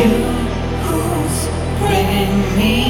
you who's bringing me